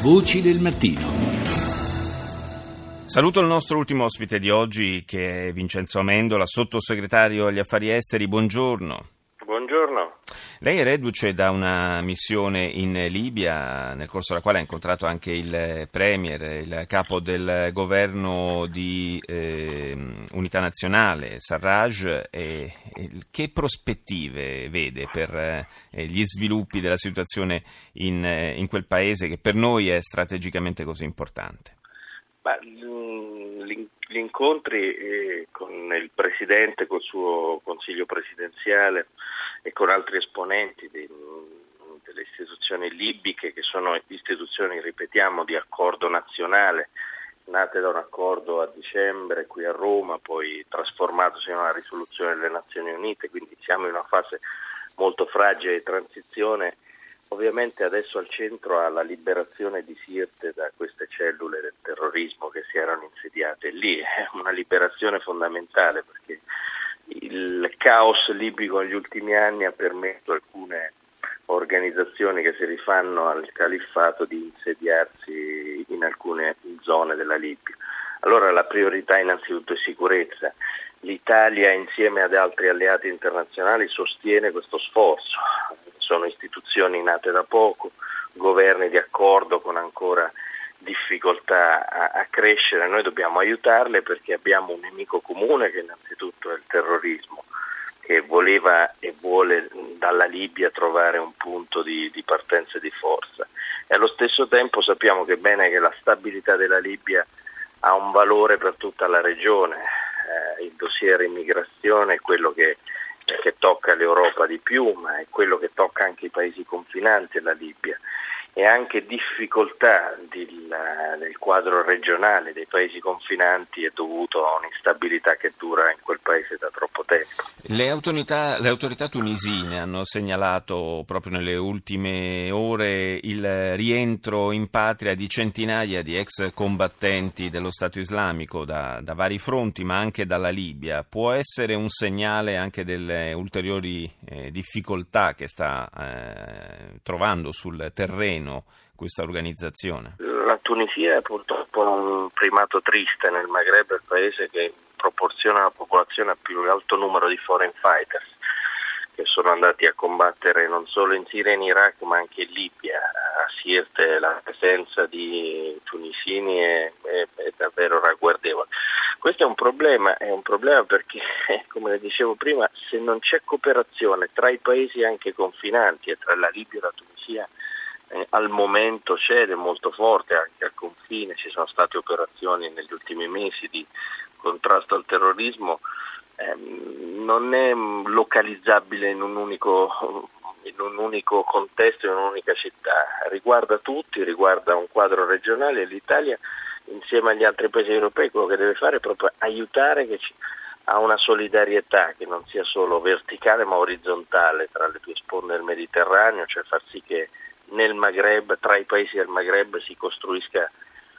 Voci del mattino. Saluto il nostro ultimo ospite di oggi che è Vincenzo Amendola, sottosegretario agli affari esteri. Buongiorno. Buongiorno. Lei è reduce da una missione in Libia, nel corso della quale ha incontrato anche il Premier, il capo del governo di eh, Unità Nazionale, Sarraj. E, e che prospettive vede per eh, gli sviluppi della situazione in, in, quel paese che per noi è strategicamente così importante? Ma, gli incontri eh, con il Presidente, col suo Consiglio presidenziale e con altri esponenti dei, delle istituzioni libiche che sono istituzioni, ripetiamo, di accordo nazionale, nate da un accordo a dicembre qui a Roma, poi trasformatosi in una risoluzione delle Nazioni Unite, quindi siamo in una fase molto fragile di transizione. Ovviamente adesso al centro ha la liberazione di Sirte da queste cellule del terrorismo che si erano insediate lì, è una liberazione fondamentale perché il caos libico negli ultimi anni ha permesso a alcune organizzazioni che si rifanno al califfato di insediarsi in alcune zone della Libia. Allora la priorità innanzitutto è sicurezza. L'Italia insieme ad altri alleati internazionali sostiene questo sforzo sono istituzioni nate da poco, governi di accordo con ancora difficoltà a, a, crescere, noi dobbiamo aiutarle perché abbiamo un nemico comune che innanzitutto terrorismo, che voleva e vuole dalla Libia trovare un punto di, di partenza e di forza. E allo stesso tempo sappiamo che bene che la stabilità della Libia ha un valore per tutta la regione, eh, il dossier immigrazione è quello che che tocca l'Europa di più, ma è quello che tocca anche i paesi confinanti alla Libia e anche difficoltà del, del, quadro regionale dei paesi confinanti è dovuto a un'instabilità che dura in quel paese da troppo tempo. Le autorità, le autorità tunisine hanno segnalato proprio nelle ultime ore il rientro in patria di centinaia di ex combattenti dello Stato islamico da, da vari fronti, ma anche dalla Libia. Può essere un segnale anche delle ulteriori eh, difficoltà che sta eh, trovando sul terreno? Meno questa organizzazione? La Tunisia è purtroppo un primato triste nel Maghreb, il paese che proporziona la popolazione a più alto numero di foreign fighters che sono andati a combattere non solo in Siria e in Iraq ma anche in Libia. A Sirte la presenza di tunisini è, è, è davvero ragguardevole. Questo è un problema, è un problema perché, come dicevo prima, se non c'è cooperazione tra i paesi anche confinanti e tra la Libia e la Tunisia, eh, al momento c'è ed è molto forte anche al confine, ci sono state operazioni negli ultimi mesi di contrasto al terrorismo, ehm, non è localizzabile in un, unico, in un unico contesto, in un'unica città, riguarda tutti, riguarda un quadro regionale. E l'Italia insieme agli altri paesi europei quello che deve fare è proprio aiutare che ci, a una solidarietà che non sia solo verticale ma orizzontale tra le due sponde del Mediterraneo, cioè far sì che nel Maghreb, tra i paesi del Maghreb si costruisca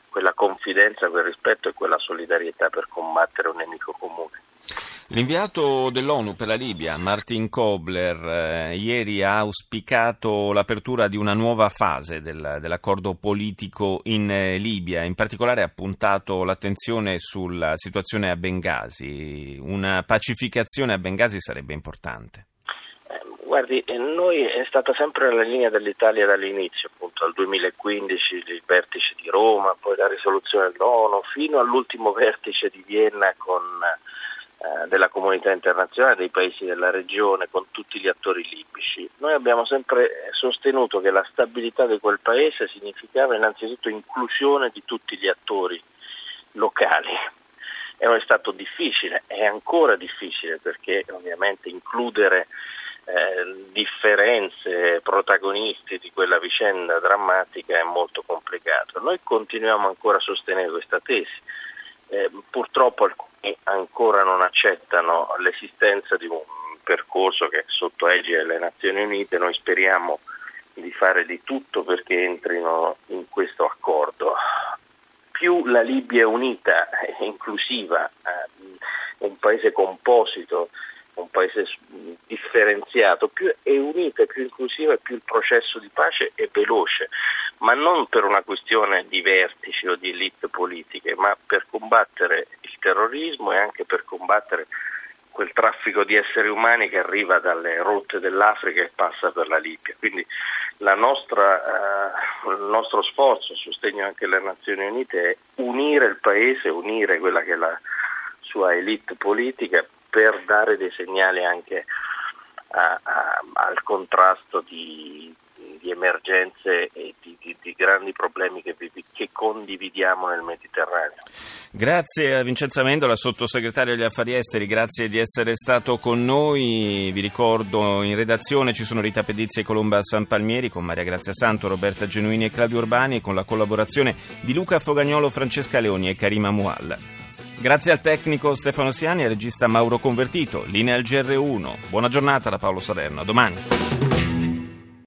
quella confidenza, quel rispetto e quella solidarietà per combattere un nemico comune. L'inviato dell'ONU per la Libia, Martin Kobler, eh, ieri ha auspicato l'apertura di una nuova fase del, dell'accordo politico in eh, Libia, in particolare ha puntato l'attenzione sulla situazione a Bengasi. Una pacificazione a Bengasi sarebbe importante. Guardi, noi è stata sempre la linea dell'Italia dall'inizio, appunto al 2015 il vertice di Roma, poi la risoluzione dell'ONU, fino all'ultimo vertice di Vienna con, eh, della comunità internazionale, dei paesi della regione, con tutti gli attori libici. Noi abbiamo sempre sostenuto che la stabilità di quel paese significava innanzitutto inclusione di tutti gli attori locali. È stato difficile, è ancora difficile perché ovviamente includere eh, differenze protagonisti di quella vicenda drammatica è molto complicato. Noi continuiamo ancora a sostenere questa tesi. Eh, purtroppo alcuni ancora non accettano l'esistenza di un percorso che sotto egide delle Nazioni Unite noi speriamo di fare di tutto perché entrino in questo accordo. Più la Libia è unita e inclusiva, eh, un paese composito un paese differenziato, più è unita, più inclusiva più il processo di pace è veloce. ma non per una questione di vertici o di elite politiche, ma per combattere il terrorismo e anche per combattere quel traffico di esseri umani che arriva dalle rotte dell'Africa e passa per la Libia. Quindi nostra, eh, il nostro sforzo, sostegno anche alle Nazioni Unite, è unire il Paese, unire quella che è la sua elite politica per dare dei segnali anche a, a, al contrasto di, di emergenze e di, di, di grandi problemi che, che, condividiamo nel Mediterraneo. Grazie a Vincenzo Amendola, sottosegretario degli affari esteri, grazie di essere stato con noi. Vi ricordo in redazione ci sono Rita Pedizzi e Colomba San Palmieri con Maria Grazia Santo, Roberta Genuini e Claudio Urbani e con la collaborazione di Luca Fogagnolo, Francesca Leoni e Karima Mualla. Grazie al tecnico Stefano Siani e al regista Mauro Convertito. Linea al GR1. Buona giornata da Paolo Salerno. A domani.